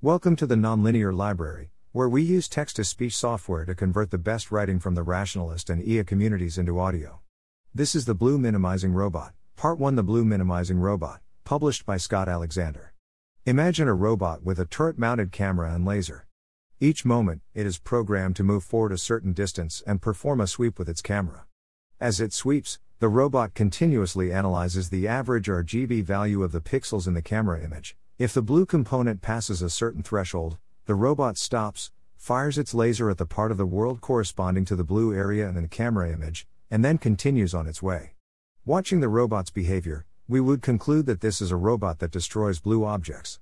Welcome to the Nonlinear Library, where we use text to speech software to convert the best writing from the rationalist and EA communities into audio. This is The Blue Minimizing Robot, Part 1 The Blue Minimizing Robot, published by Scott Alexander. Imagine a robot with a turret mounted camera and laser. Each moment, it is programmed to move forward a certain distance and perform a sweep with its camera. As it sweeps, the robot continuously analyzes the average RGB value of the pixels in the camera image. If the blue component passes a certain threshold, the robot stops, fires its laser at the part of the world corresponding to the blue area in the camera image, and then continues on its way. Watching the robot's behavior, we would conclude that this is a robot that destroys blue objects.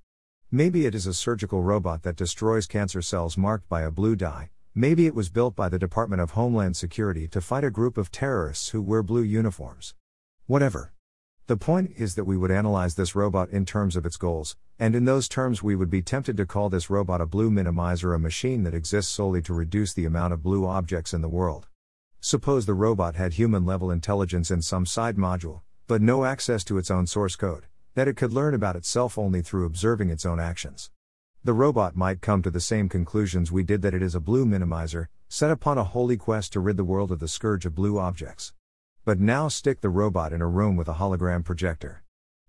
Maybe it is a surgical robot that destroys cancer cells marked by a blue dye, Maybe it was built by the Department of Homeland Security to fight a group of terrorists who wear blue uniforms. Whatever. The point is that we would analyze this robot in terms of its goals, and in those terms we would be tempted to call this robot a blue minimizer, a machine that exists solely to reduce the amount of blue objects in the world. Suppose the robot had human level intelligence in some side module, but no access to its own source code, that it could learn about itself only through observing its own actions. The robot might come to the same conclusions we did that it is a blue minimizer, set upon a holy quest to rid the world of the scourge of blue objects. But now stick the robot in a room with a hologram projector.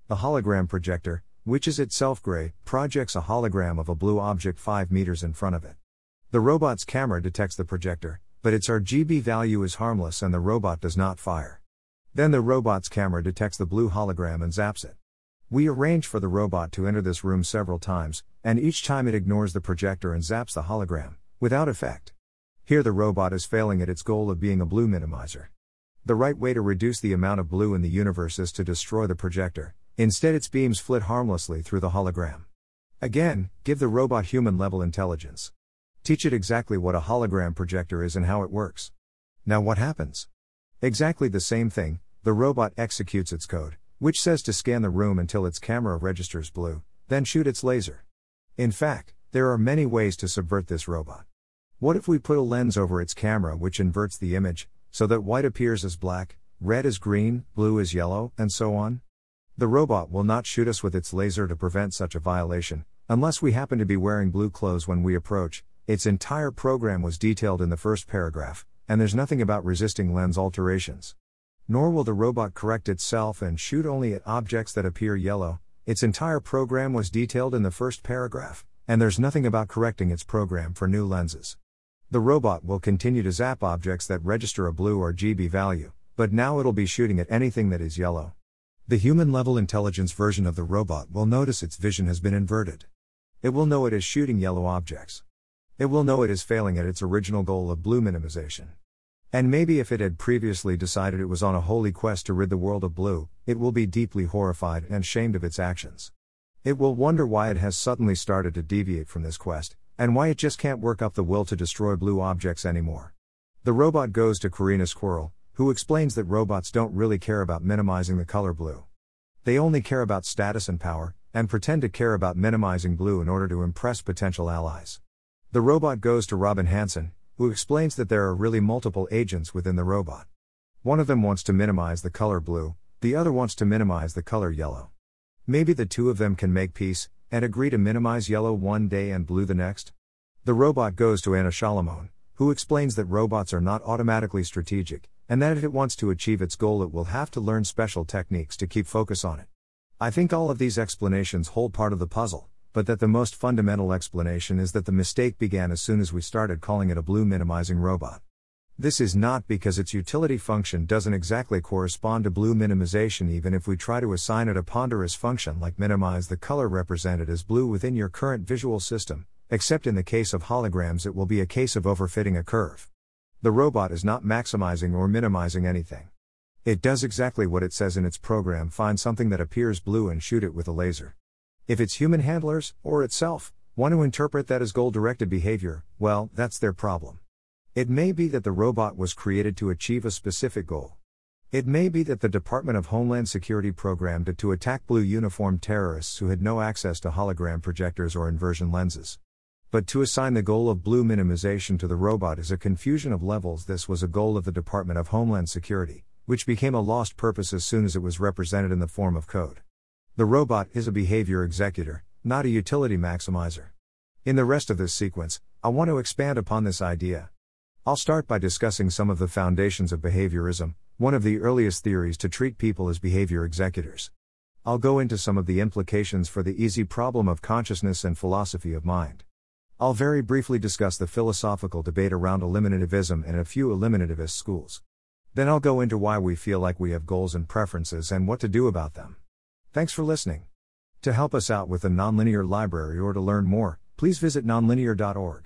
The hologram projector, which is itself gray, projects a hologram of a blue object 5 meters in front of it. The robot's camera detects the projector, but its RGB value is harmless and the robot does not fire. Then the robot's camera detects the blue hologram and zaps it. We arrange for the robot to enter this room several times, and each time it ignores the projector and zaps the hologram, without effect. Here the robot is failing at its goal of being a blue minimizer. The right way to reduce the amount of blue in the universe is to destroy the projector, instead, its beams flit harmlessly through the hologram. Again, give the robot human level intelligence. Teach it exactly what a hologram projector is and how it works. Now, what happens? Exactly the same thing the robot executes its code, which says to scan the room until its camera registers blue, then shoot its laser. In fact, there are many ways to subvert this robot. What if we put a lens over its camera which inverts the image, so that white appears as black, red as green, blue as yellow, and so on? The robot will not shoot us with its laser to prevent such a violation, unless we happen to be wearing blue clothes when we approach. Its entire program was detailed in the first paragraph, and there's nothing about resisting lens alterations. Nor will the robot correct itself and shoot only at objects that appear yellow. Its entire program was detailed in the first paragraph, and there's nothing about correcting its program for new lenses. The robot will continue to zap objects that register a blue RGB value, but now it'll be shooting at anything that is yellow. The human level intelligence version of the robot will notice its vision has been inverted. It will know it is shooting yellow objects. It will know it is failing at its original goal of blue minimization. And maybe if it had previously decided it was on a holy quest to rid the world of blue, it will be deeply horrified and ashamed of its actions. It will wonder why it has suddenly started to deviate from this quest, and why it just can't work up the will to destroy blue objects anymore. The robot goes to Quirinus Quirrell, who explains that robots don't really care about minimizing the color blue. They only care about status and power, and pretend to care about minimizing blue in order to impress potential allies. The robot goes to Robin Hanson, who explains that there are really multiple agents within the robot. One of them wants to minimize the color blue, the other wants to minimize the color yellow. Maybe the two of them can make peace, and agree to minimize yellow one day and blue the next? The robot goes to Anna Salamon, who explains that robots are not automatically strategic, and that if it wants to achieve its goal, it will have to learn special techniques to keep focus on it. I think all of these explanations hold part of the puzzle but that the most fundamental explanation is that the mistake began as soon as we started calling it a blue minimizing robot. This is not because its utility function doesn't exactly correspond to blue minimization, even if we try to assign it a ponderous function like minimize the color represented as blue within your current visual system, except in the case of holograms, it will be a case of overfitting a curve. The robot is not maximizing or minimizing anything. It does exactly what it says in its program find something that appears blue and shoot it with a laser. If its human handlers, or itself, want to interpret that as goal directed behavior, well, that's their problem. It may be that the robot was created to achieve a specific goal. It may be that the Department of Homeland Security programmed it to attack blue uniformed terrorists who had no access to hologram projectors or inversion lenses. But to assign the goal of blue minimization to the robot is a confusion of levels. This was a goal of the Department of Homeland Security, which became a lost purpose as soon as it was represented in the form of code. The robot is a behavior executor, not a utility maximizer. In the rest of this sequence, I want to expand upon this idea. I'll start by discussing some of the foundations of behaviorism, one of the earliest theories to treat people as behavior executors. I'll go into some of the implications for the easy problem of consciousness and philosophy of mind. I'll very briefly discuss the philosophical debate around eliminativism and a few eliminativist schools. Then I'll go into why we feel like we have goals and preferences and what to do about them. Thanks for listening. To help us out with the Nonlinear Library or to learn more, please visit nonlinear.org.